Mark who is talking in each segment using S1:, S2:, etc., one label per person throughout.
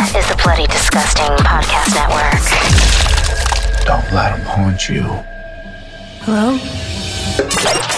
S1: is the Bloody Disgusting Podcast Network.
S2: Don't let him haunt you.
S1: Hello?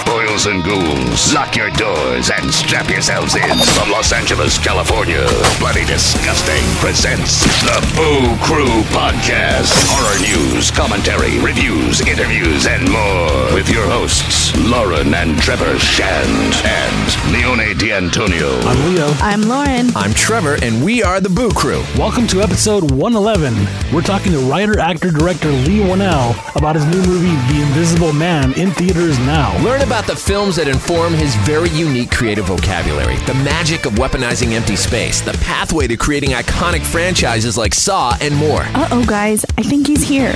S3: Boils and ghouls, lock your doors and strap yourselves in. From Los Angeles, California, Bloody Disgusting presents the Boo Crew Podcast. Horror news, commentary, reviews, interviews, and more. With your hosts, Lauren and Trevor Shand and Leone D'Antonio.
S4: I'm Leo.
S5: I'm Lauren.
S6: I'm Trevor, and we are the Boo Crew.
S4: Welcome to episode 111. We're talking to writer, actor, director Leigh Whannell about his new movie, The Invisible Man, in theaters now.
S6: Learn about the films that inform his very unique creative vocabulary, the magic of weaponizing empty space, the pathway to creating iconic franchises like Saw, and more.
S5: Uh oh, guys. I think he's here.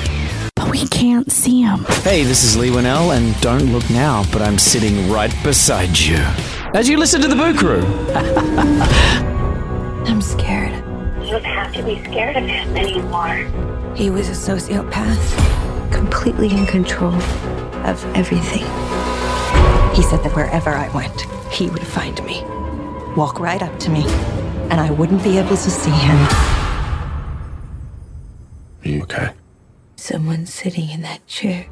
S5: But we can't see him.
S7: Hey, this is Leigh Whannell, and don't look now, but I'm sitting right beside you. As you listen to the Boo Crew.
S8: I'm scared.
S9: You don't have to be scared of him anymore.
S8: He was a sociopath, completely in control of everything. He said that wherever I went, he would find me, walk right up to me, and I wouldn't be able to see him.
S2: Are you okay?
S8: Someone sitting in that chair.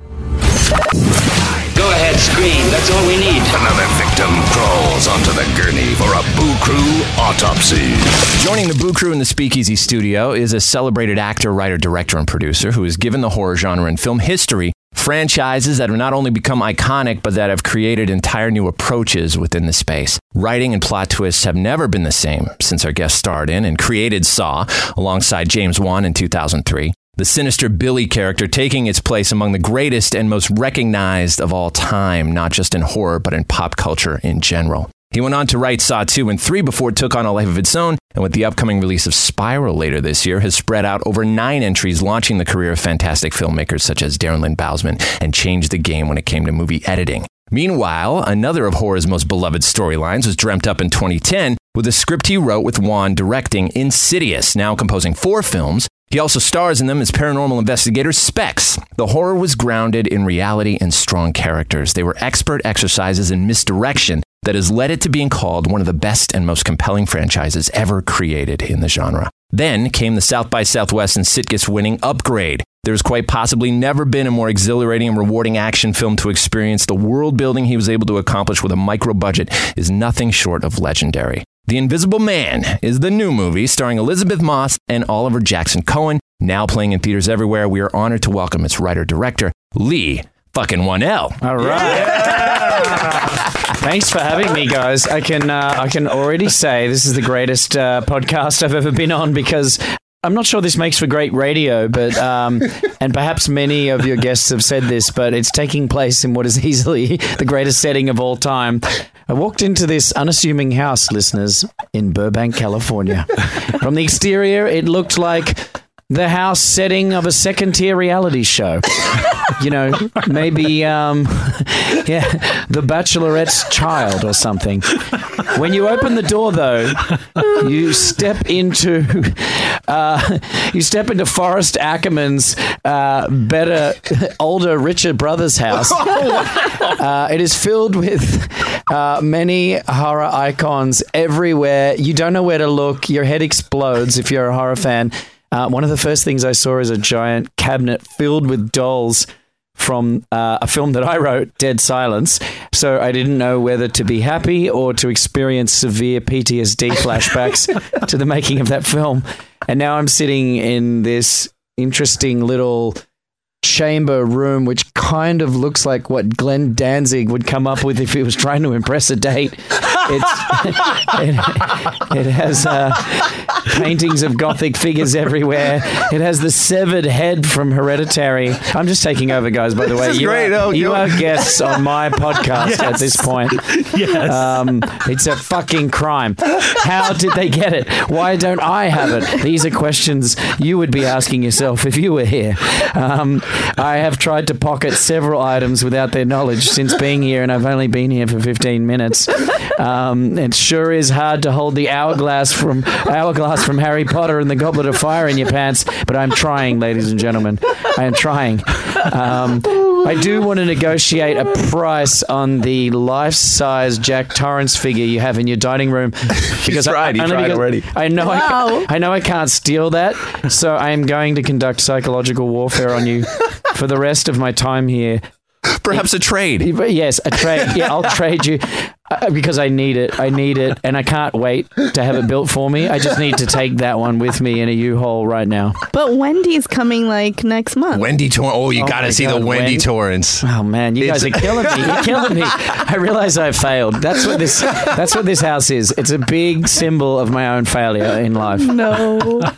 S10: Go ahead, scream. That's all we need.
S3: Another victim crawls onto the gurney for a Boo Crew autopsy.
S6: Joining the Boo Crew in the Speakeasy studio is a celebrated actor, writer, director, and producer who has given the horror genre and film history franchises that have not only become iconic, but that have created entire new approaches within the space. Writing and plot twists have never been the same since our guest starred in and created Saw alongside James Wan in 2003. The sinister Billy character taking its place among the greatest and most recognized of all time, not just in horror, but in pop culture in general. He went on to write Saw 2 and 3 before it took on a life of its own, and with the upcoming release of Spiral later this year, has spread out over nine entries, launching the career of fantastic filmmakers such as Darren Lynn Bousman and changed the game when it came to movie editing. Meanwhile, another of horror's most beloved storylines was dreamt up in 2010 with a script he wrote with Wan directing Insidious, now composing four films. He also stars in them as paranormal investigator Specs. The horror was grounded in reality and strong characters. They were expert exercises in misdirection that has led it to being called one of the best and most compelling franchises ever created in the genre. Then came the South by Southwest and Sitges winning Upgrade. There's quite possibly never been a more exhilarating and rewarding action film to experience. The world building he was able to accomplish with a micro budget is nothing short of legendary. The Invisible Man is the new movie starring Elisabeth Moss and Oliver Jackson Cohen, now playing in theaters everywhere. We are honored to welcome its writer director, Leigh fucking Whannell.
S7: All right. Thanks for having me, guys. I can uh, I can already say this is the greatest uh, podcast I've ever been on because I'm not sure this makes for great radio, but um, and perhaps many of your guests have said this, but it's taking place in what is easily the greatest setting of all time. I walked into this unassuming house, listeners, in Burbank, California. From the exterior, it looked like the house setting of a second tier reality show. You know, maybe, um, yeah, The Bachelorette's Child or something. When you open the door, though, you step into uh, you step into Forrest Ackerman's uh, better, older, richer brother's house. Uh, it is filled with uh, many horror icons everywhere. You don't know where to look. Your head explodes if you're a horror fan. Uh, one of the first things I saw is a giant cabinet filled with dolls from uh, a film that I wrote, Dead Silence. So I didn't know whether to be happy or to experience severe PTSD flashbacks to the making of that film. And now I'm sitting in this interesting little chamber room, which kind of looks like what Glenn Danzig would come up with if he was trying to impress a date. It's, it, it has uh, paintings of gothic figures everywhere. It has the severed head from Hereditary. I'm just taking over, guys. By the way, you,
S6: great.
S7: Are,
S6: Oh,
S7: you are guests on my podcast at this point.
S4: Yes.
S7: Um, it's a fucking crime. How did they get it? Why don't I have it? These are questions you would be asking yourself if you were here. Um, I have tried to pocket several items without their knowledge since being here, and I've only been here for 15 minutes. Um, it sure is hard to hold the hourglass from hourglass from Harry Potter and the Goblet of Fire in your pants, but I'm trying, ladies and gentlemen. I am trying. Um, I do want to negotiate a price on the life-size Jack Torrance figure you have in your dining room because
S6: tried. He
S7: only
S6: tried
S7: because
S6: already.
S7: I know I,
S5: Wow.
S7: ca- I know I can't steal that, so I am going to conduct psychological warfare on you for the rest of my time here.
S6: Perhaps a trade.
S7: But yes, a trade. Yeah, I'll trade you because I need it. I need it, and I can't wait to have it built for me. I just need to take that one with me in a U-Haul right now.
S5: But Wendy's coming like next month.
S6: Wendy Torrance. Oh, you
S7: Oh
S6: got to see
S7: God,
S6: the Wendy
S7: Wendy.
S6: Torrance.
S7: Oh man, you guys are killing me. You're killing me. I realize I failed. That's what this. That's what this house is. It's a big symbol of my own failure in life.
S5: no.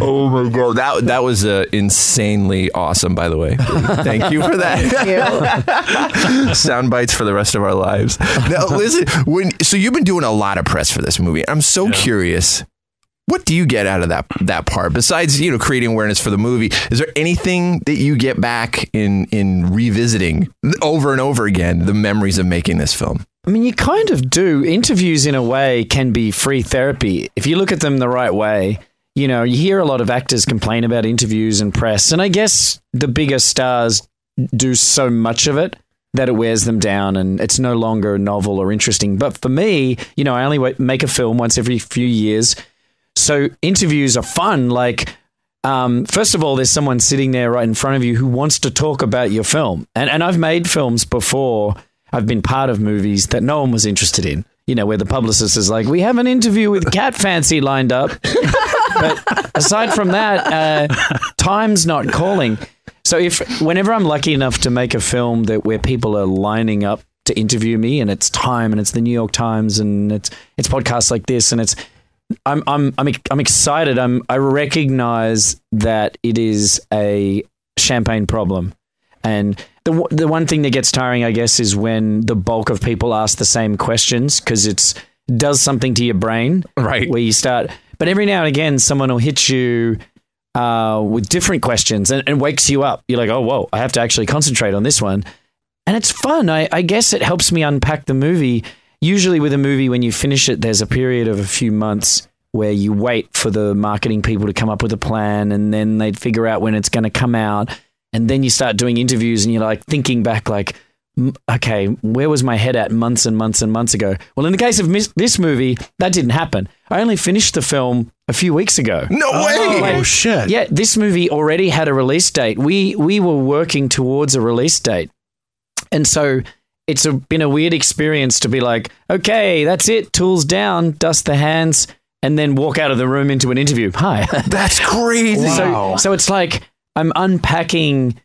S6: Oh my god, that that was uh, insanely awesome. By the way, thank you for that. Thank you. Sound bites for the rest of our lives. Now, listen. When so you've been doing a lot of press for this movie. I'm so curious. What do you get out of that that part besides you know creating awareness for the movie? Is there anything that you get back in in revisiting over and over again the memories of making this film?
S7: I mean, you kind of do. Interviews, in a way, can be free therapy if you look at them the right way. You know, you hear a lot of actors complain about interviews and press, and I guess the bigger stars do so much of it that it wears them down and it's no longer novel or interesting. But for me, you know, I only make a film once every few years. So interviews are fun. Like, um, first of all, there's someone sitting there right in front of you who wants to talk about your film. And, and I've made films before. I've been part of movies that no one was interested in. You know, where the publicist is like, we have an interview with Cat Fancy lined up. but aside from that, uh, time's not calling. So if whenever I'm lucky enough to make a film that where people are lining up to interview me and it's time and it's the New York Times and it's it's podcasts like this and it's I'm I'm I'm I'm excited. I'm I recognize that it is a champagne problem. And the the one thing that gets tiring, I guess, is when the bulk of people ask the same questions because it's does something to your brain,
S6: Right.
S7: Where you start, but every now and again, someone will hit you uh, with different questions and, and wakes you up. You're like, oh, whoa, I have to actually concentrate on this one, and it's fun. I, I guess it helps me unpack the movie. Usually, with a movie, when you finish it, there's a period of a few months where you wait for the marketing people to come up with a plan, and then they'd figure out when it's going to come out and then you start doing interviews and you're like thinking back like okay where was my head at months and months and months ago well in the case of this movie that didn't happen i only finished the film a few weeks ago
S6: No oh, way.
S4: Oh shit!
S7: yeah this movie already had a release date we we were working towards a release date and so it's a, been a weird experience to be like okay that's it tools down dust the hands and then walk out of the room into an interview hi
S6: That's crazy.
S7: so, so it's like I'm unpacking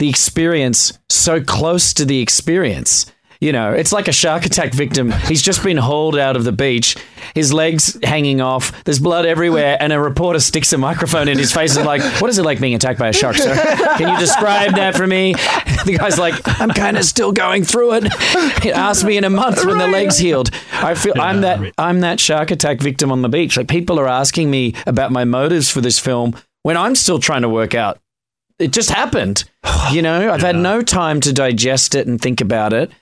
S7: the experience so close to the experience. You know, it's like a shark attack victim. He's just been hauled out of the beach, his legs hanging off, there's blood everywhere, and a reporter sticks a microphone in his face and like, "What is it like being attacked by a shark, sir? Can you describe that for me?" The guy's like, "I'm kind of still going through it. It asked me in a month when the legs healed." I feel I'm that I'm that shark attack victim on the beach. Like people are asking me about my motives for this film when I'm still trying to work out it just happened. You know, I've had no time to digest it and think about it.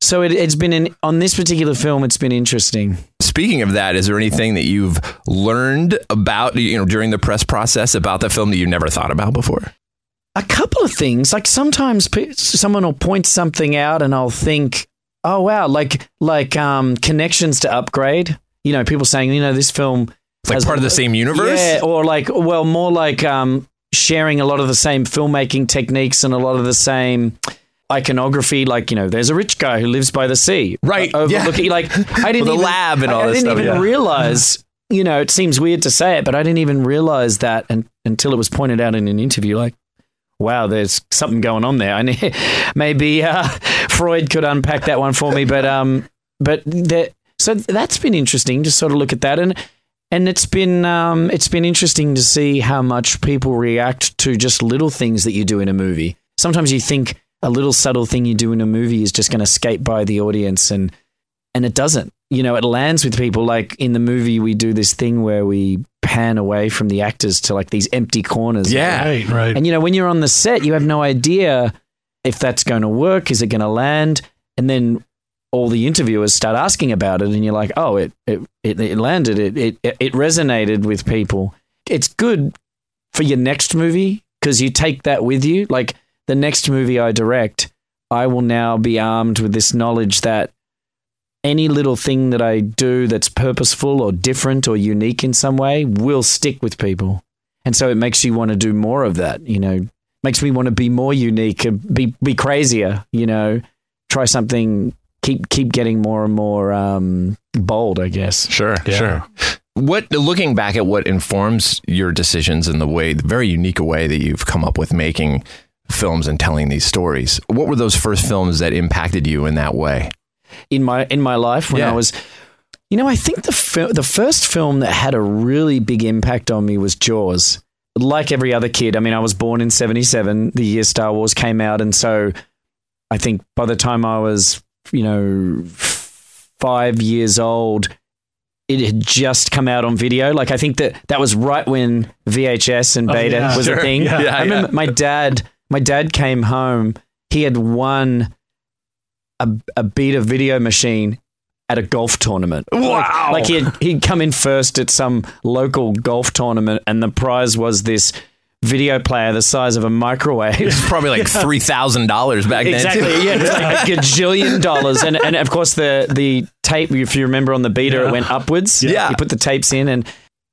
S7: So it, it's been in, on this particular film. It's been interesting.
S6: Speaking of that, is there anything that you've learned about you know during the press process about the film that you never thought about before?
S7: A couple of things, like sometimes someone will point something out, and I'll think, "Oh wow!" Like like um, connections to Upgrade. You know, people saying, you know, this film
S6: It's like
S7: has-
S6: part of the same universe.
S7: Yeah, or like, well, more like um, sharing a lot of the same filmmaking techniques and a lot of the same iconography. Like, you know, there's a rich guy who lives by the sea,
S6: Right, yeah.
S7: Overlooking, like, I didn't
S6: a
S7: even,
S6: lab and all
S7: I
S6: this
S7: didn't
S6: stuff,
S7: even
S6: yeah.
S7: realize. You know, it seems weird to say it, but I didn't even realize that un- until it was pointed out in an interview. Like, wow, there's something going on there. I need, maybe uh, Freud could unpack that one for me, but um, but that so that's been interesting to sort of look at that and and it's been um, it's been interesting to see how much people react to just little things that you do in a movie. Sometimes you think a little subtle thing you do in a movie is just going to skate by the audience, and and it doesn't. You know, it lands with people. Like in the movie, we do this thing where we pan away from the actors to like these empty corners.
S6: Yeah.
S4: Right, right.
S7: And you know, when you're on the set, you have no idea if that's going to work. Is it going to land? And then all the interviewers start asking about it, and you're like, oh, it it it, it landed. It, it it resonated with people. It's good for your next movie because you take that with you. Like the next movie I direct, I will now be armed with this knowledge that any little thing that I do that's purposeful or different or unique in some way will stick with people. And so it makes you want to do more of that, you know, makes me want to be more unique, and be be crazier, you know, try something, keep keep getting more and more um, bold, I guess.
S6: Sure, sure. What looking back at what informs your decisions in the way, the very unique way that you've come up with making films and telling these stories. What were those first films that impacted you in that way?
S7: in my in my life when
S6: Yeah.
S7: I was you know I think the fil- the first film that had a really big impact on me was Jaws like every other kid I mean I was born in 77 the year Star Wars came out and so I think by the time I was you know 5 years old it had just come out on video like I think that that was right when VHS and
S4: Oh,
S7: beta
S4: yeah.
S7: was a thing
S4: Yeah.
S6: Yeah,
S7: I remember
S6: yeah.
S7: my dad my dad came home he had won a, a beta video machine at a golf tournament.
S6: Wow.
S7: Like, like he'd, he'd come in first at some local golf tournament, and the prize was this video player the size of a microwave.
S6: It's probably like three thousand dollars back then.
S7: Exactly. Yeah, it was like a gajillion dollars, and and of course the the tape. If you remember on the beta,
S4: Yeah.
S7: it went upwards.
S6: Yeah.
S7: You put the tapes in, and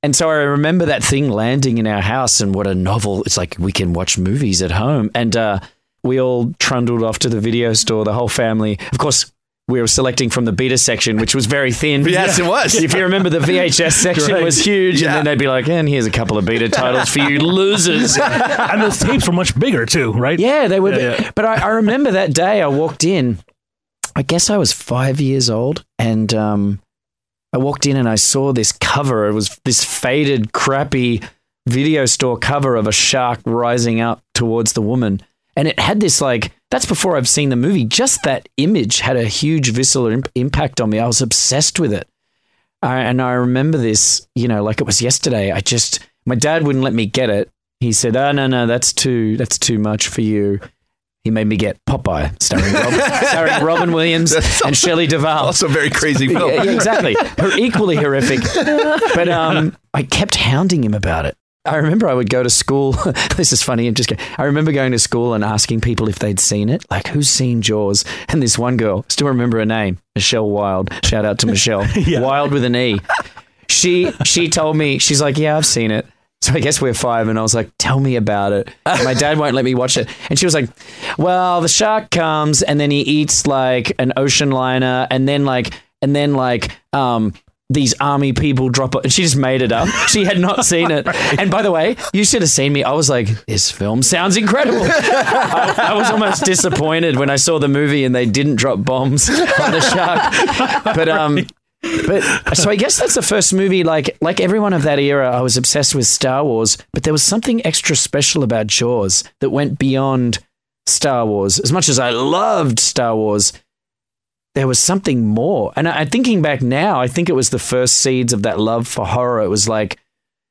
S7: and so I remember that thing landing in our house, and what a novel! It's like we can watch movies at home, and uh, we all trundled off to the video store, the whole family. Of course. We were selecting from the beta section, which was very thin.
S6: Yes, it was.
S7: If you remember, the VHS section
S4: Right.
S7: was huge,
S6: Yeah.
S7: and then they'd be like, "And here's a couple of beta titles for you losers."
S4: and those tapes were much bigger too, right?
S7: Yeah, they were.
S4: Yeah, yeah.
S7: But I, I remember that day I walked in. I guess I was five years old, and um, I walked in and I saw this cover. It was this faded, crappy video store cover of a shark rising up towards the woman, and it had this like. That's before I've seen the movie. Just that image had a huge visceral imp- impact on me. I was obsessed with it. I, and I remember this, you know, like it was yesterday. I just, my dad wouldn't let me get it. He said, "Oh no, no, that's too, that's too much for you." He made me get Popeye, starring, Rob, starring Robin Williams and Shelley Duvall.
S6: Also, a very crazy film.
S7: Yeah, yeah, exactly. Her equally horrific. But um, I kept hounding him about it. I remember I would go to school. this is funny. I'm just. go- I remember going to school and asking people if they'd seen it. Like, who's seen Jaws? And this one girl, still remember her name, Michelle Wild. Shout out to Michelle. Wild with an E. She she told me she's like, yeah, I've seen it. So I guess we're five, and I was like, "Tell me about it." My dad won't let me watch it, and she was like, "Well, the shark comes, and then he eats like an ocean liner, and then like, and then like, um." These army people drop it, she just made it up. She had not seen it. And by the way, you should have seen me. I was like, "This film sounds incredible." I, I was almost disappointed when I saw the movie and they didn't drop bombs on the shark. But um, but so I guess that's the first movie. Like like everyone of that era, I was obsessed with Star Wars. But there was something extra special about Jaws that went beyond Star Wars. As much as I loved Star Wars, there was something more. And I, thinking back now, I think it was the first seeds of that love for horror. It was like.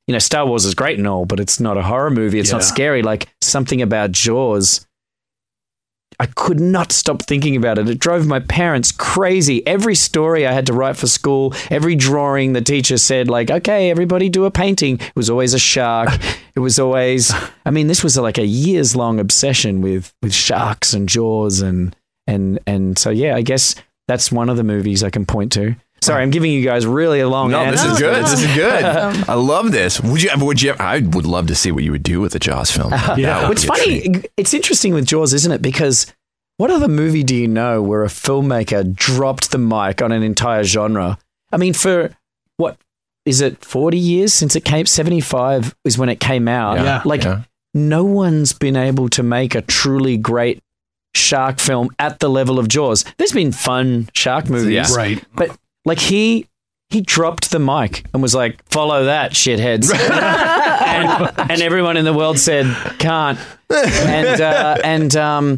S7: You know, Star Wars is great and all, but it's not a horror movie. It's not scary. Like something about Jaws I could not stop thinking about it. It drove my parents crazy. Every story I had to write for school, every drawing the teacher said, like, okay, everybody do a painting. It was always a shark. It was always, I mean, this was like a years long obsession with, with sharks and jaws. And, and, and so, yeah, I guess that's one of the movies I can point to. Sorry, I'm giving you guys really a long
S6: No, this
S7: answer.
S6: is good. This is good. I love this. Would you? Ever would you? I would love to see what you would do with a Jaws film.
S4: Yeah.
S7: What's funny, it's interesting with Jaws, isn't it? Because what other movie do you know where a filmmaker dropped the mic on an entire genre? I mean, for what is it, 40 years since it came? 75 is when it came out.
S4: Yeah.
S7: Like,
S6: Yeah.
S7: no one's been able to make a truly great shark film at the level of Jaws. There's been fun shark movies.
S6: Yeah.
S4: Right.
S7: But like he he dropped the mic and was like, "Follow that, shitheads," and, and everyone in the world said, "Can't." And uh, and um,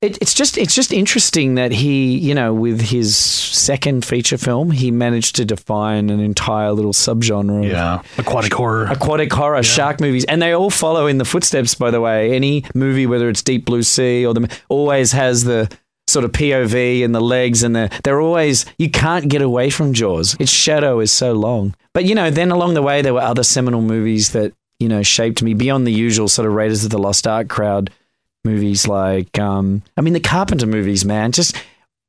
S7: it, it's just it's just interesting that he, you know, with his second feature film, he managed to define an entire little subgenre. of
S4: Yeah. Aquatic horror.
S7: aquatic horror, shark movies, and they all follow in the footsteps. By the way, any movie, whether it's Deep Blue Sea or the, always has the sort of POV and the legs, and the they're always you can't get away from Jaws. Its shadow is so long. But you know, then along the way, there were other seminal movies that you know shaped me beyond the usual sort of Raiders of the Lost Ark crowd. movies like, um, I mean, the Carpenter movies, man. Just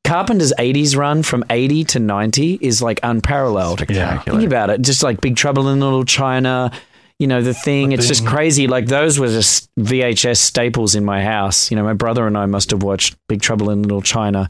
S7: Carpenter's 80s run from 80 to 90 is like unparalleled.
S6: Spectacular.
S7: Think about it. Just like Big Trouble in Little China, you know, the thing. it's just crazy. Like those were just VHS staples in my house. You know, my brother and I must have watched Big Trouble in Little China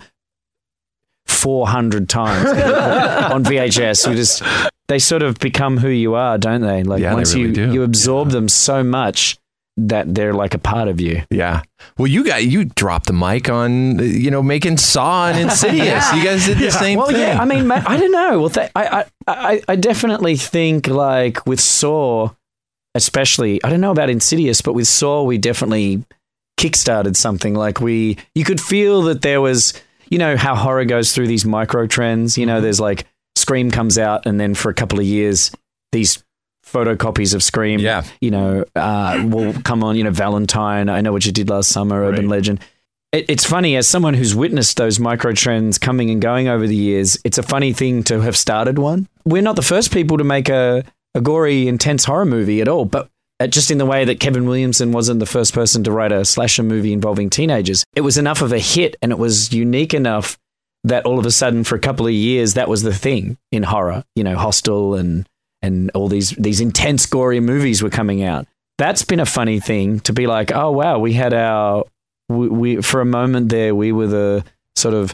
S7: 400 times on VHS. We just, they sort of become who you are, don't they? Like
S6: Yeah, they
S7: once
S6: really
S7: you,
S6: do.
S7: you absorb them so much that they're like a part of you.
S6: Yeah. Well, you got you dropped the mic on, you know, making Saw and Insidious. You guys did the same
S7: well,
S6: thing.
S7: Well, yeah. I mean, I don't know. Well, th- I, I, I definitely think like with Saw, especially. I don't know about Insidious, but with Saw, we definitely kickstarted something. Like we, you could feel that there was, you know, how horror goes through these micro trends. You
S6: Mm-hmm.
S7: know, there's like Scream comes out, and then for a couple of years, these photocopies of Scream,
S6: Yeah.
S7: you know, uh, will come on. You know, Valentine. I know what you did last summer. Urban Legend. It, it's funny as someone who's witnessed those micro trends coming and going over the years. It's a funny thing to have started one. We're not the first people to make a, a gory, intense horror movie at all, but uh, just in the way that Kevin Williamson wasn't the first person to write a slasher movie involving teenagers. It was enough of a hit and it was unique enough that all of a sudden, for a couple of years, that was the thing in horror. You know, Hostel and and all these these intense gory movies were coming out. That's been a funny thing to be like, oh wow, we had our we, we for a moment there we were the sort of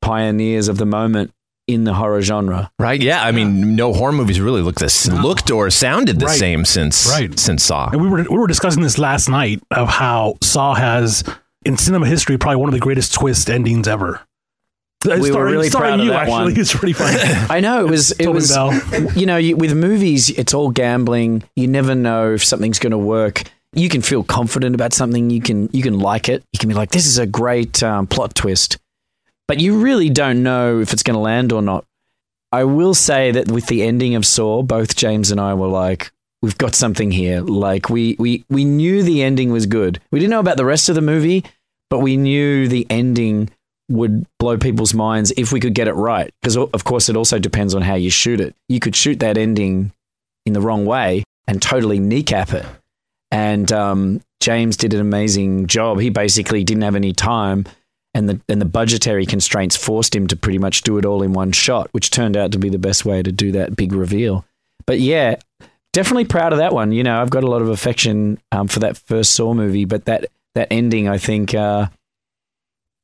S7: pioneers of the moment in the horror genre.
S6: Right? Yeah. I mean, no horror movies really look this looked or sounded the
S4: Right.
S6: same since
S4: Right.
S6: since Saw.
S4: And we were we were discussing this last night of how Saw has in cinema history probably one of the greatest twist endings ever.
S7: We were really
S4: starring
S7: proud of
S4: you,
S7: that
S4: actually.
S7: one.
S4: It's pretty funny.
S7: I know it was it
S4: Totally
S7: was
S4: Bell.
S7: you know you, with movies it's all gambling. You never know if something's going to work. You can feel confident about something. You can you can like it. You can be like, this is a great um, plot twist, but you really don't know if it's going to land or not. I will say that with the ending of Saw, both James and I were like, we've got something here. Like we we we knew the ending was good. We didn't know about the rest of the movie, but we knew the ending would blow people's minds if we could get it right. Because of course, it also depends on how you shoot it. You could shoot that ending in the wrong way and totally kneecap it. And um, James did an amazing job. He basically didn't have any time, and the and the budgetary constraints forced him to pretty much do it all in one shot, which turned out to be the best way to do that big reveal. But yeah, definitely proud of that one. You know, I've got a lot of affection um, for that first Saw movie, but that that ending, I think, uh,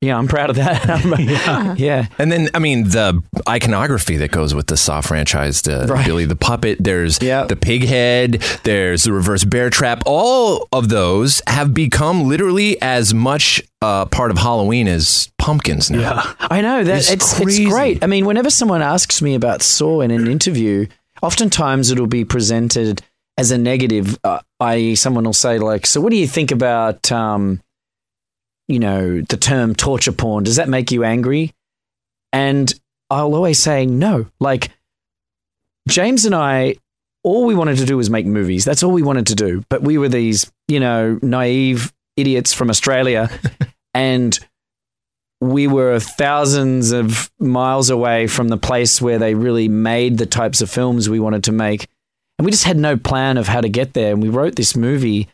S7: yeah, I'm proud of that. yeah. yeah.
S6: And then, I mean, the iconography that goes with the Saw franchise, the
S7: Right.
S6: Billy the Puppet, there's
S7: Yeah.
S6: the pig head, there's the reverse bear trap. All of those have become literally as much uh, part of Halloween as pumpkins now.
S4: yeah.
S7: I know that
S6: It's
S7: it's it's, great. I mean, whenever someone asks me about Saw in an interview, oftentimes it'll be presented as a negative. Uh, i.e., someone will say like, "So, what do you think about, um, you know, the term torture porn? Does that make you angry?" And I'll always say no. Like James and I, all we wanted to do was make movies. That's all we wanted to do. But we were these, you know, naive idiots from Australia, and we were thousands of miles away from the place where they really made the types of films we wanted to make. And we just had no plan of how to get there. And we wrote this movie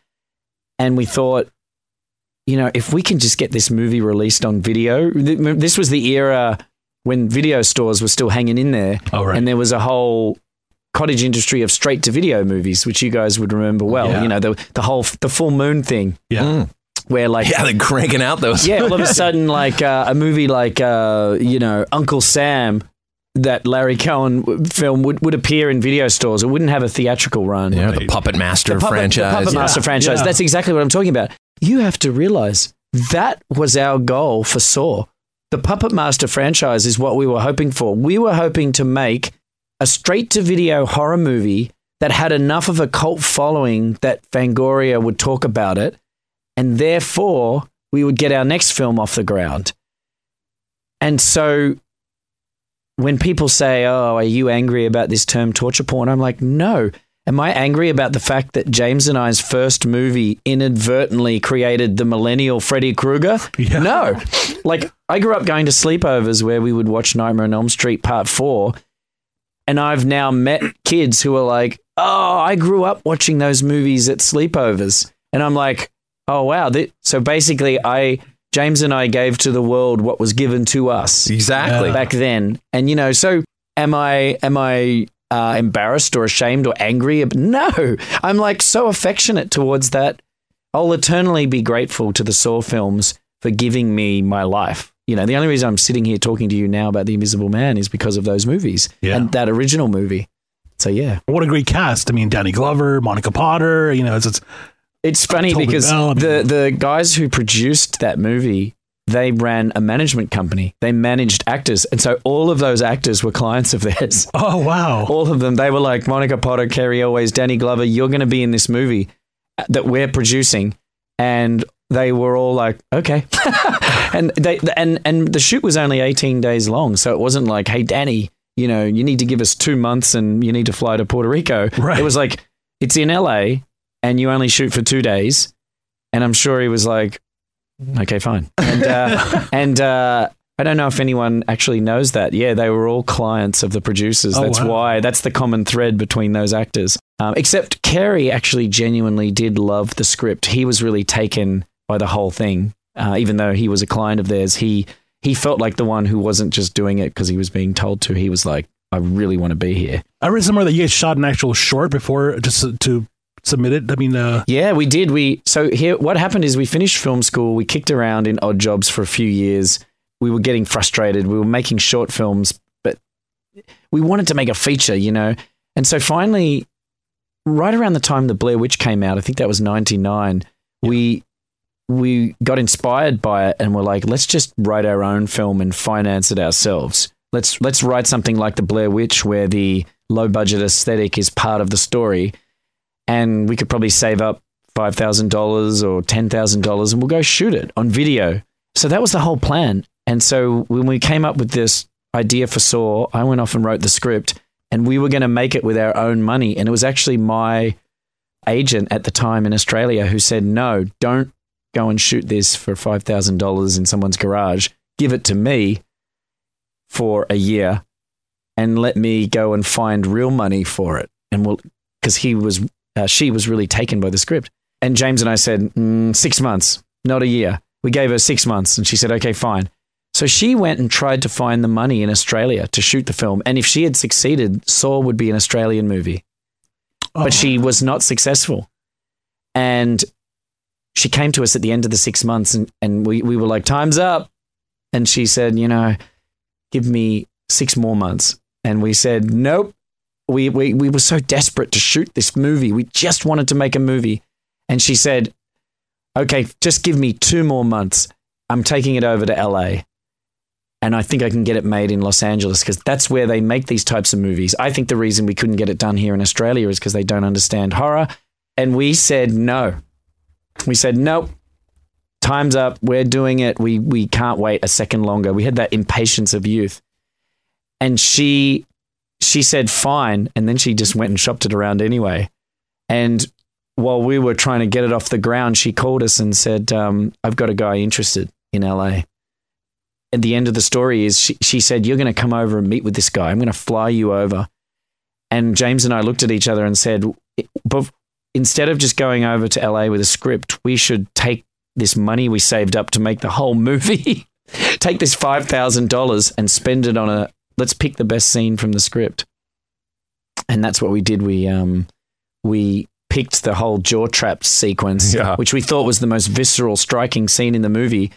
S7: and we thought, you know, if we can just get this movie released on video, th- this was the era when video stores were still hanging in there.
S4: Oh, right.
S7: And there was a whole cottage industry of straight to video movies, which you guys would remember well.
S4: Yeah.
S7: You know, the, the whole, the full moon thing
S4: Yeah.
S7: where like,
S6: Yeah, they're cranking out those.
S7: yeah, all of a sudden, like uh, a movie like uh, you know Uncle Sam, that Larry Cohen film would, would appear in video stores. It wouldn't have a theatrical run.
S6: Yeah, the Puppet Master
S7: The Puppet,
S6: franchise.
S7: the Puppet
S6: yeah.
S7: Master franchise.
S4: Yeah.
S7: That's exactly what I'm talking about. You have to realize that was our goal for Saw. The Puppet Master franchise is what we were hoping for. We were hoping to make a straight to video horror movie that had enough of a cult following that Fangoria would talk about it, and therefore we would get our next film off the ground. And so when people say, Oh, are you angry about this term torture porn? I'm like, No. Am I angry about the fact that James and I's first movie inadvertently created the millennial Freddy Krueger?
S4: Yeah.
S7: No. Like, I grew up going to sleepovers where we would watch Nightmare on Elm Street Part 4. And I've now met kids who are like, Oh, I grew up watching those movies at sleepovers. And I'm like, oh wow. So basically, I James and I gave to the world what was given to us
S6: Exactly.
S7: back then, and you know, so am I? Am I? Uh, embarrassed or ashamed or angry? No, I'm like so affectionate towards that. I'll eternally be grateful to the Saw films for giving me my life. You know, the only reason I'm sitting here talking to you now about The Invisible Man is because of those movies
S4: Yeah.
S7: and that original movie. So yeah,
S4: What a great cast. I mean, Danny Glover, Monica Potter, you know, it's, it's
S7: it's funny because
S4: Bell, I mean-
S7: the the guys who produced that movie they ran a management company. They managed actors, and so all of those actors were clients of theirs.
S4: oh wow.
S7: all of them. They were like Monica Potter, Cary Elwes, Danny Glover. You're going to be in this movie that we're producing, and they were all like, okay. and they and and the shoot was only 18 days long, so it wasn't like, hey, Danny, you know, you need to give us two months and you need to fly to Puerto Rico.
S4: Right.
S7: It was like it's in LA, and you only shoot for two days, and I'm sure he was like, okay, fine. And uh, and uh, I don't know if anyone actually knows that. Yeah, they were all clients of the producers.
S4: Oh,
S7: that's
S4: wow.
S7: why. That's the common thread between those actors. Um, except Cary actually genuinely did love the script. He was really taken by the whole thing, uh, even though he was a client of theirs. He he felt like the one who wasn't just doing it because he was being told to. He was like, I really want to be here.
S4: I read somewhere that you guys shot an actual short before just to submit it. I mean, uh,
S7: Yeah, we did. We so here what happened is we finished film school, we kicked around in odd jobs for a few years. We were getting frustrated. We were making short films, but we wanted to make a feature, you know. And so finally right around the time the Blair Witch came out, I think that was 99, we we got inspired by it and we're like, let's just write our own film and finance it ourselves. Let's let's write something like the Blair Witch where the low budget aesthetic is part of the story and we could probably save up five thousand dollars or ten thousand dollars, and we'll go shoot it on video. So that was the whole plan. And so when we came up with this idea for Saw, I went off and wrote the script, and we were going to make it with our own money. And it was actually my agent at the time in Australia who said, "No, don't go and shoot this for five thousand dollars in someone's garage. Give it to me for a year, and let me go and find real money for it." And we'll because he was uh, she was really taken by the script. And James and I said, mm, six months, not a year. We gave her six months, and she said, okay, fine. So she went and tried to find the money in Australia to shoot the film. And if she had succeeded, Saw would be an Australian movie. But she was not successful. And she came to us at the end of the six months, and, and we, we were like, time's up. And she said, you know, give me six more months. And we said, nope, we, we, we were so desperate to shoot this movie. We just wanted to make a movie. And she said, okay, just give me two more months. I'm taking it over to LA. And I think I can get it made in Los Angeles because that's where they make these types of movies. I think the reason we couldn't get it done here in Australia is because they don't understand horror. And we said no. We said, nope, time's up. We're doing it. We, we can't wait a second longer. We had that impatience of youth. And she she said fine and then she just went and shopped it around anyway. And while we were trying to get it off the ground she called us and said um, i've got a guy interested in la and the end of the story is she, she said you're going to come over and meet with this guy. I'm going to fly you over. And james and i looked at each other and said but instead of just going over to la with a script we should take this money we saved up to make the whole movie take this $5000 and spend it on a let's pick the best scene from the script. And that's what we did. We um we picked the whole jaw trap sequence,
S6: Yeah.
S7: which we thought was the most visceral, striking scene in the movie,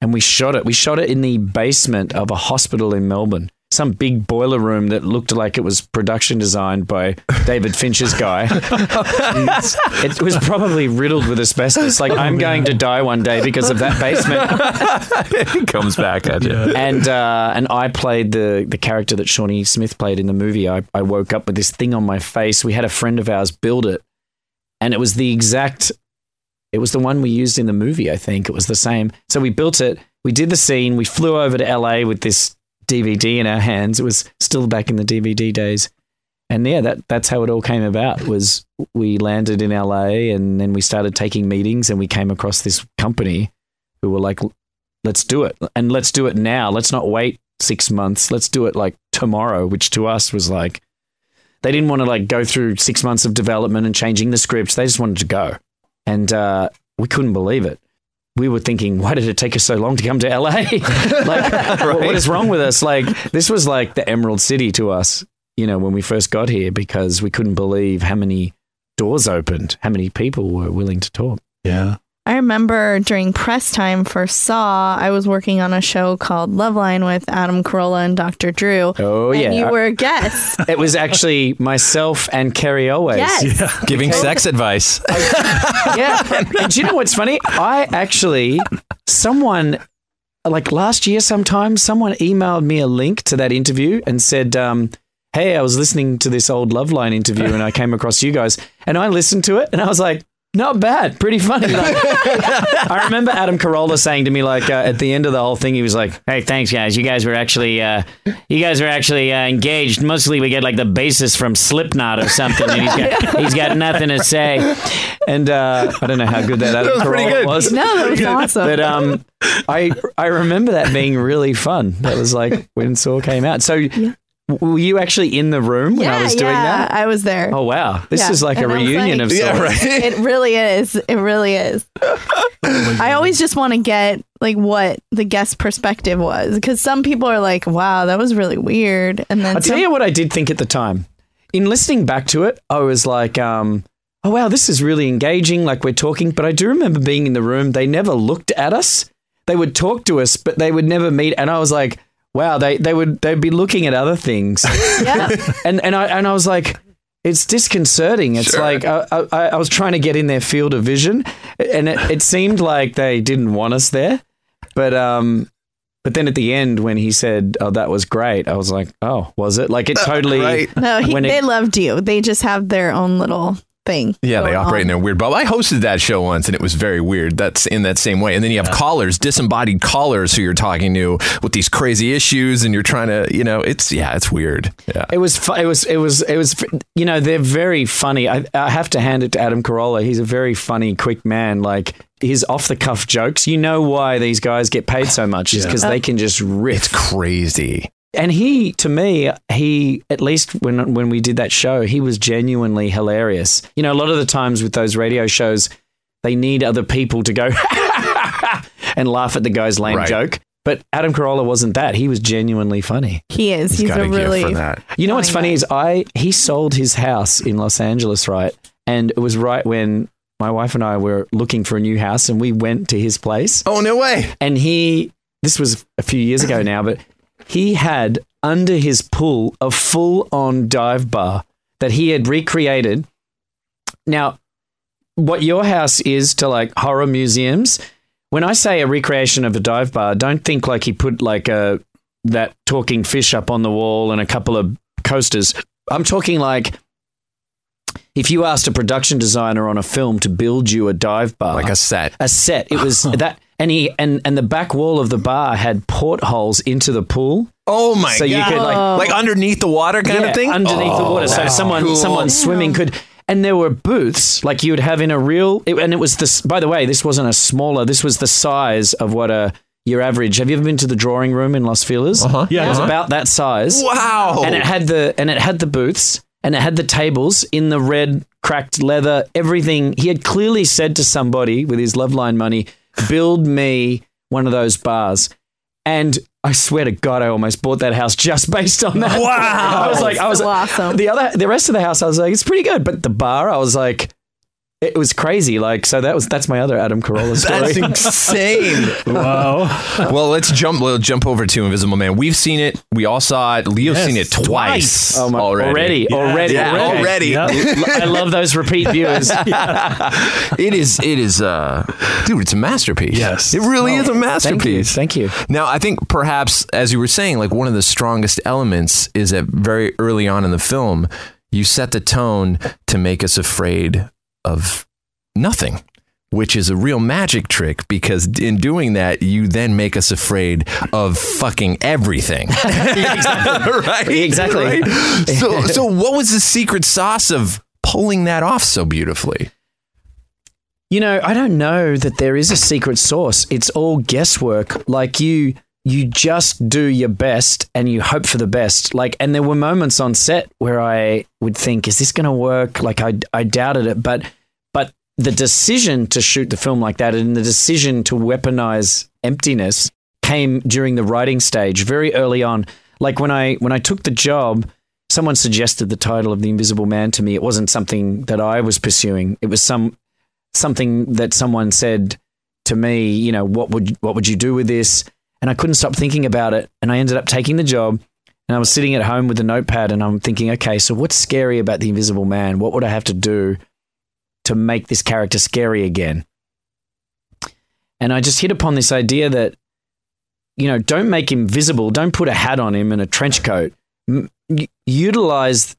S7: and we shot it. We shot it in the basement of a hospital in Melbourne. Some big boiler room that looked like it was production designed by David Fincher's guy. it was probably riddled with asbestos. Like, I'm going to die one day because of that basement
S6: it comes back at you.
S7: and uh, and I played the the character that Shawnee Smith played in the movie. I, I woke up with this thing on my face. We had a friend of ours build it, and it was the exact. It was the one we used in the movie. I think it was the same. So we built it. We did the scene. We flew over to LA with this DVD in our hands. It was still back in the DVD days. And yeah, that that's how it all came about. Was we landed in LA and then we started taking meetings and we came across this company who were like, let's do it and let's do it now. Let's not wait six months. Let's do it like tomorrow, which to us was like, they didn't want to like go through six months of development and changing the scripts. They just wanted to go. And, uh, we couldn't believe it. We were thinking, why did it take us so long to come to LA? like, what- what is wrong with us? Like, this was like the Emerald City to us, you know, when we first got here because we couldn't believe how many doors opened, how many people were willing to talk.
S4: Yeah.
S5: I remember during press time for Saw, I was working on a show called Loveline with Adam Carolla and Dr. Drew.
S7: Oh,
S5: and
S7: yeah.
S5: you were a guest.
S7: It was actually myself and Cary Elwes.
S5: Yes.
S6: Giving sex advice.
S7: yeah. And do you know what's funny? I actually, someone, like last year sometime, someone emailed me a link to that interview and said, um, Hey, I was listening to this old Loveline interview and I came across you guys. And I listened to it and I was like, not bad, pretty funny. Like, I remember Adam Carolla saying to me, like uh, at the end of the whole thing, he was like,
S10: Hey, thanks, guys. You guys were actually, uh, you guys were actually uh, engaged. Mostly, we get like the bassist from Slipknot or something, and he's got, he's got nothing to say.
S7: And uh, I don't know how good that Adam
S6: was
S7: Carolla was.
S5: No, that was awesome.
S7: But um, I I remember that being really fun. That was like when Saw came out. So w- were you actually in the room when
S5: yeah,
S7: I was doing that?
S5: yeah,
S7: that?
S5: I was there.
S7: Oh wow, this
S5: Yeah.
S7: is like
S5: And
S7: a
S5: I was
S7: reunion
S5: like-
S7: of sorts.
S5: It really is. It really is. I always just want to get like what the guest perspective was because some people are like, "Wow, that was really weird," and then
S7: I'll tell you what I did think at the time. In listening back to it, I was like, um, oh wow, this is really engaging. Like we're talking, but I do remember being in the room. They never looked at us. They would talk to us, but they would never meet. And I was like, wow, they they would they'd be looking at other things.
S5: yeah.
S7: and and I and I was like, it's disconcerting. It's like I, I, I was trying to get in their field of vision, and it, it seemed like they didn't want us there. But um, but then at the end when he said, "Oh, that was great," I was like, "Oh, was it?" Like it totally.
S6: Right.
S5: No, he,
S7: When it-
S5: they loved you. They just have their own little thing.
S6: Yeah, they
S5: going
S6: operate in
S5: um,
S6: their weird bubble. I hosted that show once, and it was very weird. That's in that same way. And then you have callers, disembodied callers, who you're talking to with these crazy issues, and you're trying to, you know, it's yeah, it's weird. Yeah,
S7: It was, fu- it was, it was, it was. You know, they're very funny. I, I have to hand it to Adam Carolla. He's a very funny, quick man. Like his off the cuff jokes. You know why these guys get paid so much? Is
S4: Yeah.
S7: because they uh, can just rip.
S6: it's crazy.
S7: And he, to me, he at least when when we did that show, he was genuinely hilarious. You know, a lot of the times with those radio shows, they need other people to go and laugh at the guy's lame
S6: Right.
S7: joke. But Adam Carolla wasn't that. He was genuinely funny.
S5: He is. He's,
S6: got
S5: a
S6: a gift
S5: really.
S6: for that.
S7: You know what's
S5: Funny
S7: funny
S5: guy.
S7: is I he sold his house in Los Angeles, right? And it was right when my wife and I were looking for a new house, and we went to his place,
S6: Oh no way!
S7: and he this was a few years ago now, but he had under his pool a full on dive bar that he had recreated. Now, what your house is to like horror museums, when I say a recreation of a dive bar, don't think like he put like a that talking fish up on the wall and a couple of coasters. I'm talking like if you asked a production designer on a film to build you a dive bar,
S6: Like a set.
S7: a set. It was that, and he and and the back wall of the bar had portholes into the pool.
S6: Oh my
S7: So
S6: god!
S7: you could, like-
S6: like underneath the water kind
S7: Yeah,
S6: of thing,
S7: underneath the water. So someone
S6: cool.
S7: someone swimming could. And there were booths like you would have in a real, it, and it was this. By the way, this wasn't a smaller. This was the size of what a your average. Have you ever been to the drawing room in Los Feliz?
S6: Uh-huh.
S4: Yeah.
S7: it was
S4: Uh-huh.
S7: about that size.
S6: Wow!
S7: and it had the and it had the booths and it had the tables in the red cracked leather everything he had clearly said to somebody with his Loveline money build me one of those bars and I swear to God, I almost bought that house just based on that.
S6: Wow.
S7: I was like, I was
S5: So awesome.
S7: the other, the rest of the house, I was like, it's pretty good, but the bar, I was like, it was crazy. Like, so that was that's my other Adam Carolla story.
S6: That's insane.
S4: Wow.
S6: well, let's jump. We'll jump over to Invisible Man. We've seen it. We all saw it. Leo's
S4: Yes,
S6: seen it twice,
S4: twice.
S7: Oh my-
S6: already.
S7: already, already,
S6: Yeah,
S7: okay.
S6: already.
S4: Yeah.
S7: I love those repeat viewers.
S6: it is. It is. Uh, dude, it's a masterpiece.
S4: Yes.
S6: it really is a
S7: Thank you,
S6: masterpiece.
S7: thank you.
S6: Now, I think perhaps, as you were saying, like one of the strongest elements is that very early on in the film, you set the tone to make us afraid of nothing, which is a real magic trick because in doing that, you then make us afraid of fucking everything. exactly. right?
S7: Exactly.
S6: Right? So, so what was the secret sauce of pulling that off so beautifully?
S7: You know, I don't know that there is a secret sauce. It's all guesswork. Like you you just do your best and you hope for the best. Like and there were moments on set where I would think is this going to work? Like I I doubted it, but but the decision to shoot the film like that and the decision to weaponize emptiness came during the writing stage very early on. Like when I when I took the job, someone suggested the title of The Invisible Man to me. It wasn't something that I was pursuing. It was some something that someone said to me, you know, what would what would you do with this? And I couldn't stop thinking about it. And I ended up taking the job. And I was sitting at home with a notepad and I'm thinking, okay, so what's scary about the invisible man? What would I have to do to make this character scary again? And I just hit upon this idea that, you know, don't make him visible. Don't put a hat on him and a trench coat. M- utilize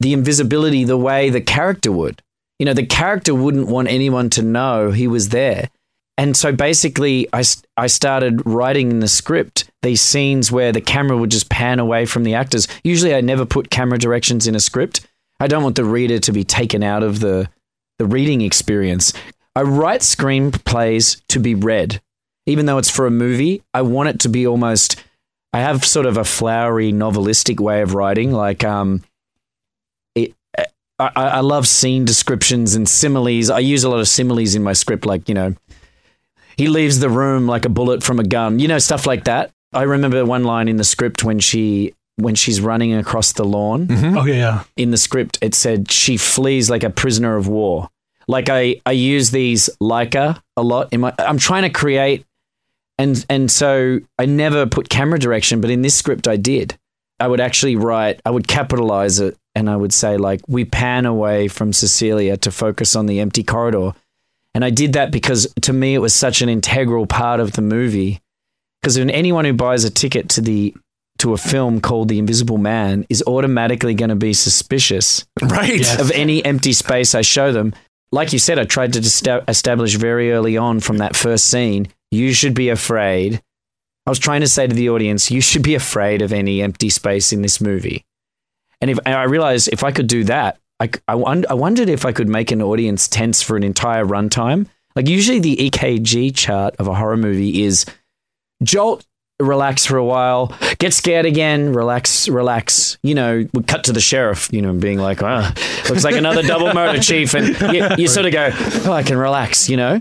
S7: the invisibility the way the character would. You know, the character wouldn't want anyone to know he was there. And so basically, I, I started writing in the script these scenes where the camera would just pan away from the actors. Usually, I never put camera directions in a script. I don't want the reader to be taken out of the, the reading experience. I write screenplays to be read. Even though it's for a movie, I want it to be almost. I have sort of a flowery novelistic way of writing. Like, um, it, I, I love scene descriptions and similes. I use a lot of similes in my script, like, you know, he leaves the room like a bullet from a gun, you know, stuff like that. I remember one line in the script when she when she's running across the lawn. Mm-hmm.
S4: Oh yeah, yeah.
S7: In the script, it said she flees like a prisoner of war. Like I, I use these Leica a lot in my. I'm trying to create, and and so I never put camera direction, but in this script I did. I would actually write. I would capitalize it, and I would say like we pan away from Cecilia to focus on the empty corridor. And I did that because to me it was such an integral part of the movie. Because anyone who buys a ticket to the to a film called The Invisible Man is automatically going to be suspicious
S6: Right.
S4: Yes.
S7: of any empty space I show them. Like you said, I tried to esta- establish very early on from that first scene, you should be afraid. I was trying to say to the audience, you should be afraid of any empty space in this movie. And if and I realized if I could do that, I, I, I wondered if I could make an audience tense for an entire runtime. Like usually the EKG chart of a horror movie is jolt, relax for a while, get scared again, relax, relax. You know, we cut to the sheriff, you know, being like, ah, looks like another double murder, chief. And you, you sort of go, oh, I can relax, you know?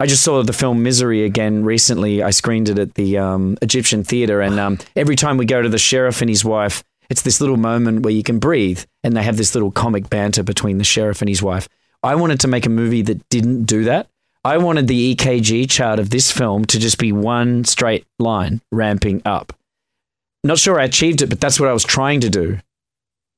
S7: I just saw the film Misery again recently. I screened it at the um, Egyptian Theatre, and um, every time we go to the sheriff and his wife, it's this little moment where you can breathe, and they have this little comic banter between the sheriff and his wife. I wanted to make a movie that didn't do that. I wanted the EKG chart of this film to just be one straight line ramping up. Not sure I achieved it, but that's what I was trying to do.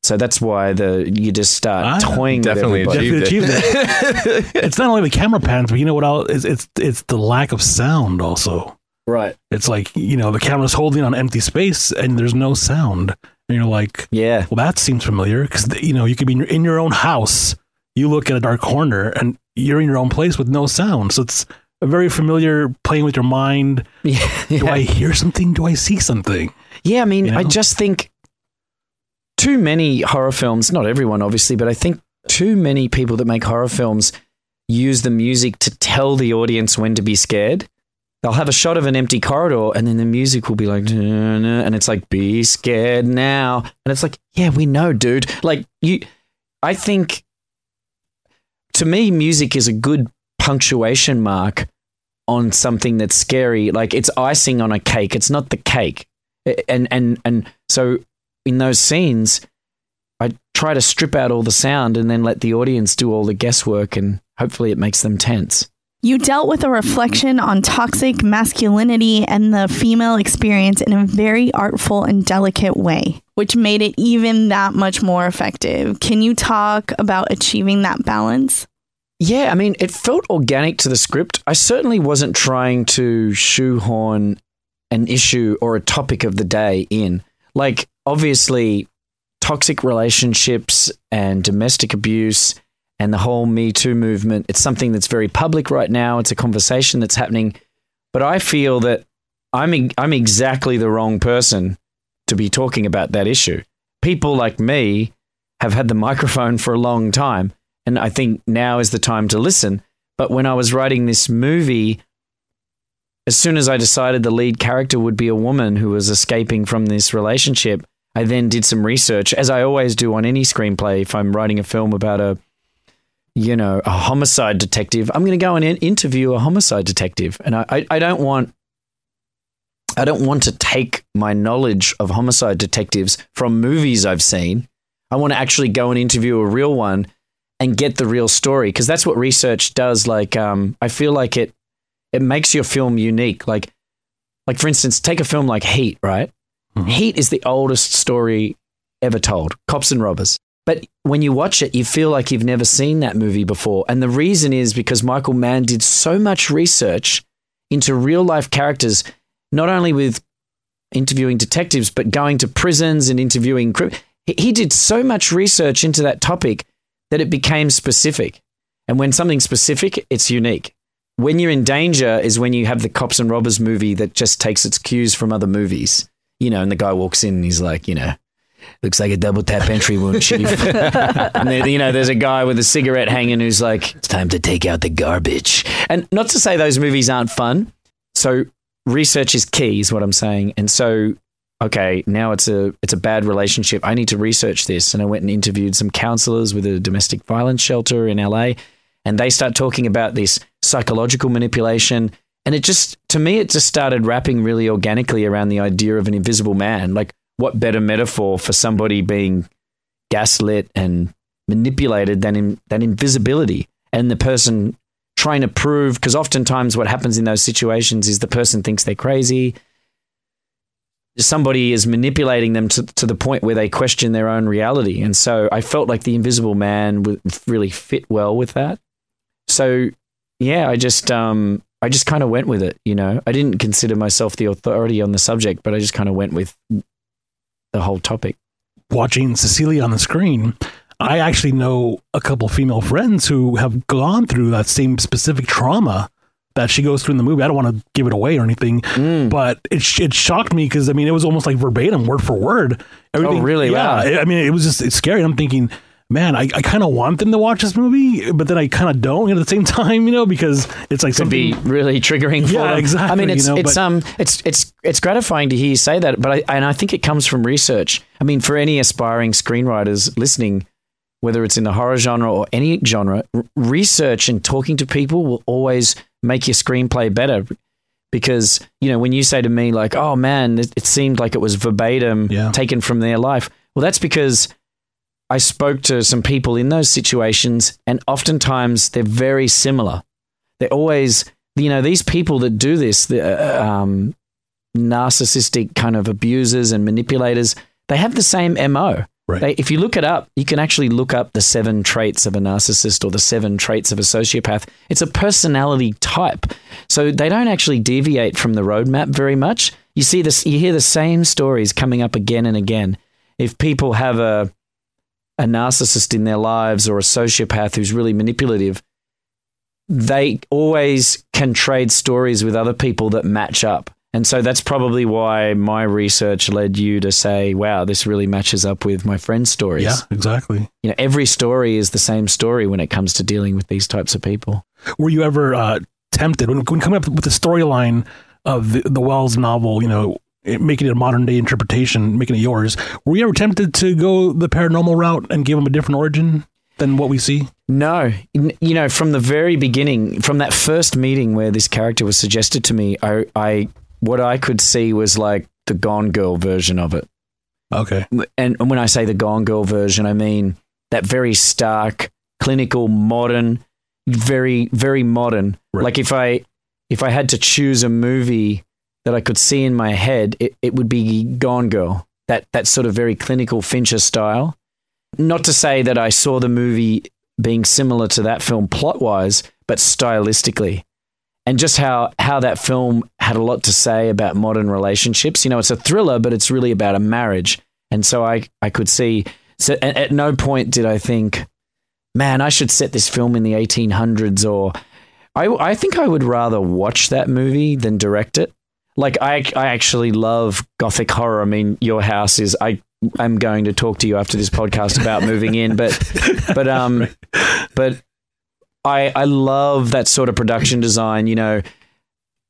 S7: So that's why the you just start
S4: Ah,
S7: toying
S6: definitely
S7: with
S6: achieved
S4: Definitely achieved it. it's not only the camera pans, but you know what else? It's, it's it's the lack of sound also.
S7: Right.
S4: It's like you know the camera's holding on empty space and there's no sound, and you're like,
S7: Yeah.
S4: well, that seems familiar because you know you could be in your, in your own house, you look at a dark corner, and you're in your own place with no sound. So it's a very familiar playing with your mind.
S7: Yeah.
S4: Do I hear something? Do I see something?
S7: Yeah, I mean,
S4: You
S7: I just think too many horror films, not everyone obviously, but I think too many people that make horror films use the music to tell the audience when to be scared. They'll have a shot of an empty corridor and then the music will be like, and it's like, be scared now. And it's like, yeah, we know, dude. Like, you, I think to me, music is a good punctuation mark on something that's scary. Like, it's icing on a cake, it's not the cake and and and so in those scenes i try to strip out all the sound and then let the audience do all the guesswork and hopefully it makes them tense
S5: You dealt with a reflection on toxic masculinity and the female experience in a very artful and delicate way, which made it even that much more effective. Can you talk about achieving that balance?
S7: yeah i mean it felt organic to the script i certainly wasn't trying to shoehorn an issue or a topic of the day in like obviously toxic relationships and domestic abuse and the whole Me Too movement. It's something that's very public right now. It's a conversation that's happening. But I feel that I'm, I'm exactly the wrong person to be talking about that issue. People like me have had the microphone for a long time. And I think now is the time to listen. But when I was writing this movie, as soon as I decided the lead character would be a woman who was escaping from this relationship, I then did some research, as I always do on any screenplay if I'm writing a film about a you know, a homicide detective. I'm going to go and in- interview a homicide detective, and I, I, I don't want. I don't want to take my knowledge of homicide detectives from movies I've seen. I want to actually go and interview a real one and get the real story because that's what research does. Like, um, I feel like it it makes your film unique. Like, like for instance, take a film like Heat. Right, Heat is the oldest story ever told. Cops and robbers. But when you watch it, you feel like you've never seen that movie before. And the reason is because Michael Mann did so much research into real life characters, not only with interviewing detectives, but going to prisons and interviewing. he did so much research into that topic that it became specific. And when something's specific, it's unique. When you're in danger is when you have the cops and robbers movie that just takes its cues from other movies. You know, and the guy walks in and he's like, you know, looks like a double tap entry wound, chief. and then, you know, there's a guy with a cigarette hanging who's like, it's time to take out the garbage. And not to say those movies aren't fun. So research is key, is what I'm saying. And so, okay, now it's a it's a bad relationship. I need to research this. And I went and interviewed some counselors with a domestic violence shelter in LA, and they start talking about this psychological manipulation. And it just, to me, it just started wrapping really organically around the idea of an invisible man. Like, what better metaphor for somebody being gaslit and manipulated than in, than invisibility and the person trying to prove because oftentimes what happens in those situations is the person thinks they're crazy. Somebody is manipulating them to, to the point where they question their own reality. And so i felt like the invisible man would really fit well with that. So yeah i just um i just kind of went with it you know? I didn't consider myself the authority on the subject but i just kind of went with the whole topic
S4: watching Cecilia on the screen, I actually know a couple female friends who have gone through that same specific trauma that she goes through in the movie. I don't want to give it away or anything,
S7: Mm.
S4: but it it shocked me because I mean it was almost like verbatim, word for word.
S7: Oh, really?
S4: Yeah.
S7: Wow.
S4: I mean, it was just it's scary. I'm thinking. Man, I, I kind of want them to watch this movie, but then I kind of don't at the same time, you know, because it's like
S7: could
S4: something
S7: be really triggering for
S4: Yeah,
S7: them.
S4: exactly,
S7: I mean, it's
S4: you know,
S7: it's
S4: but-
S7: um it's it's it's gratifying to hear you say that, but I and I think it comes from research. I mean, for any aspiring screenwriters listening, whether it's in the horror genre or any genre, r- research and talking to people will always make your screenplay better. Because you know, when you say to me like, "Oh man, it, it seemed like it was verbatim taken from their life," well, that's because I spoke to some people in those situations, and oftentimes they're very similar. They're always, you know, these people that do this, the uh, um, narcissistic kind of abusers and manipulators, they have the same MO.
S4: Right.
S7: They, if you look it up, you can actually look up the seven traits of a narcissist or the seven traits of a sociopath. It's a personality type. So they don't actually deviate from the roadmap very much. You see this, you hear the same stories coming up again and again. If people have a, a narcissist in their lives or a sociopath who's really manipulative, they always can trade stories with other people that match up. And so that's probably why my research led you to say, wow, this really matches up with my friend's stories.
S4: Yeah, exactly.
S7: You know, every story is the same story when it comes to dealing with these types of people.
S4: Were you ever uh, tempted when, when coming up with the storyline of the, the Wells novel? You know, Eh, making it a modern day interpretation, making it yours. Were you ever tempted to go the paranormal route and give them a different origin than what we see?
S7: No, you know, from the very beginning, from that first meeting where this character was suggested to me, I, I what I could see was like the Gone Girl version of it.
S4: Okay.
S7: And and when I say the Gone Girl version, I mean that very stark, clinical, modern, very very modern. Like if I if I had to choose a movie that I could see in my head, it, it would be Gone Girl. That that sort of very clinical Fincher style. Not to say that I saw the movie being similar to that film plot wise, but stylistically. And just how, how that film had a lot to say about modern relationships. You know, it's a thriller, but it's really about a marriage. And so I, I could see, so at, at no point did I think, man, I should set this film in the 1800s or I, I think I would rather watch that movie than direct it. Like I, I actually love gothic horror. I mean, your house is. I, I'm going to talk to you after this podcast about moving in, but, but um, but I, I love that sort of production design. You know,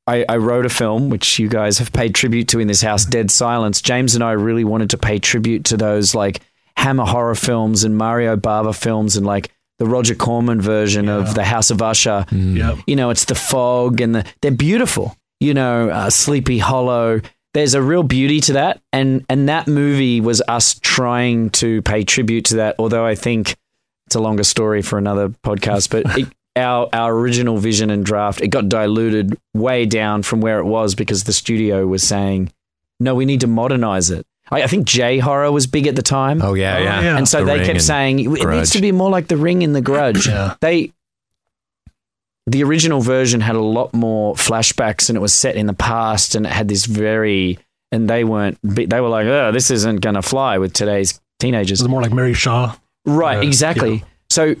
S7: I, I wrote a film which you guys have paid tribute to in this house, Dead Silence. James and I really wanted to pay tribute to those like Hammer horror films and Mario Bava films and like the Roger Corman version of the House of Usher.
S4: Yep.
S7: You know, it's the fog and the they're beautiful. You know, uh, Sleepy Hollow. There's a real beauty to that, and and that movie was us trying to pay tribute to that. Although I think it's a longer story for another podcast, but it, our our original vision and draft it got diluted way down from where it was because the studio was saying, no, we need to modernize it. I, I think J horror was big at the time.
S6: Oh yeah, yeah.
S4: yeah.
S7: And so
S6: The
S7: they kept saying it
S6: Grudge.
S7: needs to be more like the ring in the grudge.
S4: Yeah.
S7: They the original version had a lot more flashbacks and it was set in the past and it had this very and they weren't they were like, oh, this isn't gonna fly with today's teenagers.
S4: It's more like Mary Shaw.
S7: Right, uh,
S4: Yeah,
S7: exactly.
S4: yeah.
S7: So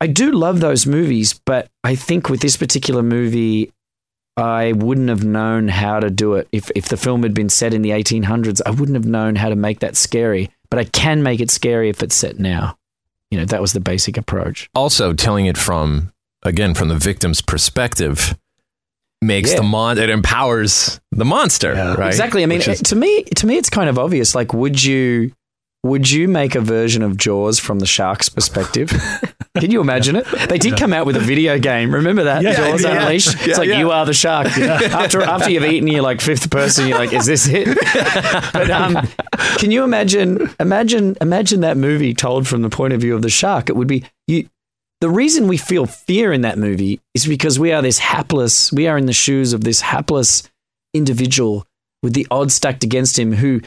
S7: I do love those movies, but I think with this particular movie, I wouldn't have known how to do it. If, if the film had been set in the 1800s, I wouldn't have known how to make that scary. But I can make it scary if it's set now. You know, that was the basic approach.
S6: also telling it from again from the victim's perspective makes
S7: Yeah.
S6: the mon it empowers the monster
S4: Yeah.
S6: right
S7: Exactly. I mean,
S6: is-
S7: to me, to me, it's kind of obvious. Like, would you, would you make a version of Jaws from the shark's perspective? Can you imagine it? They did come out with a video game. Remember that
S4: Yeah,
S7: Jaws
S4: yeah.
S7: Unleashed?
S6: Yeah,
S7: it's like
S6: yeah.
S7: you are the shark. After after you've eaten, you're like fifth person. You're like, is this it? but um, can you imagine? Imagine imagine that movie told from the point of view of the shark. It would be you. The reason we feel fear in that movie is because we are this hapless. We are in the shoes of this hapless individual with the odds stacked against him who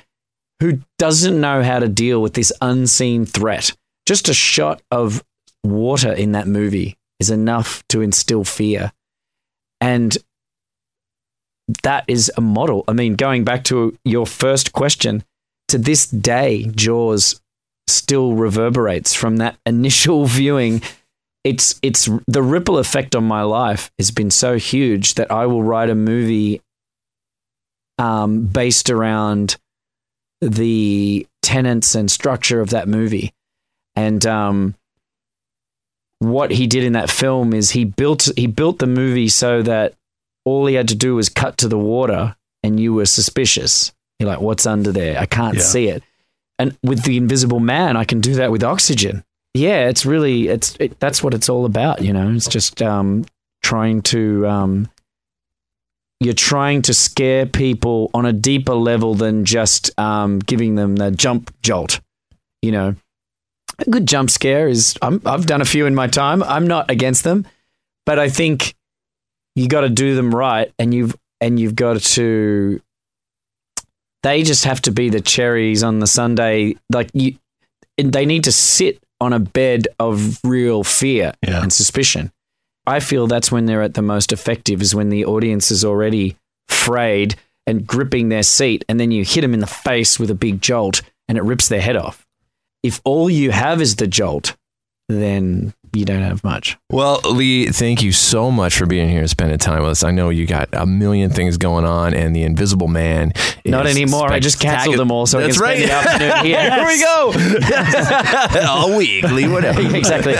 S7: who doesn't know how to deal with this unseen threat. Just a shot of water in that movie is enough to instill fear. And that is a model. I mean, going back to your first question, to this day, Jaws still reverberates from that initial viewing. It's it's the ripple effect on my life has been so huge that I will write a movie um, based around the tenets and structure of that movie. And um, what he did in that film is he built he built the movie so that all he had to do was cut to the water and you were suspicious. You're like, what's under there? I can't
S4: Yeah.
S7: see it. And with the Invisible Man, I can do that with oxygen. Yeah, it's really it's it, that's what it's all about. You know, it's just um, trying to um, you're trying to scare people on a deeper level than just um, giving them the jump jolt. You know, a good jump scare is I'm, I've done a few in my time. I'm not against them, but I think you got to do them right, and you've and you've got to. They just have to be the cherries on the sundae. Like you, they need to sit on a bed of real fear
S4: Yeah.
S7: and suspicion. I feel that's when they're at the most effective is when the audience is already frayed and gripping their seat, and then you hit them in the face with a big jolt and it rips their head off. If all you have is the jolt, then you don't have much.
S6: Well, Leigh, thank you so much for being here and spending time with us. I know you got a million things going on, and the Invisible Man.
S7: Not anymore. I just canceled them all, so
S6: That's
S7: I can spend
S6: right.
S7: the afternoon here.
S6: Here we go. All week, Leigh. Whatever.
S7: exactly.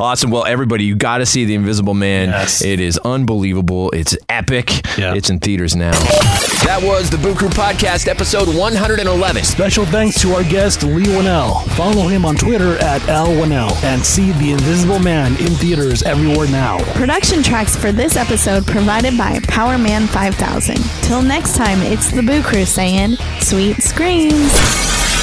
S6: awesome. Well, everybody, you got to see the Invisible Man.
S4: Yes.
S6: It is unbelievable. It's epic.
S4: Yeah.
S6: It's in theaters now. That was the Boo Crew Podcast, episode 111.
S4: Special thanks to our guest Leigh Whannell. Follow him on Twitter at L Whannell and see The Invisible Man in theaters everywhere now.
S5: Production tracks for this episode provided by Power Man 5000. Till next time, it's the Boo Crew saying, sweet screams.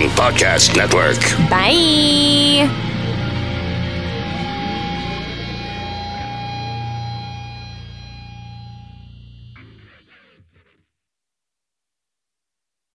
S3: Podcast Network.
S11: Bye.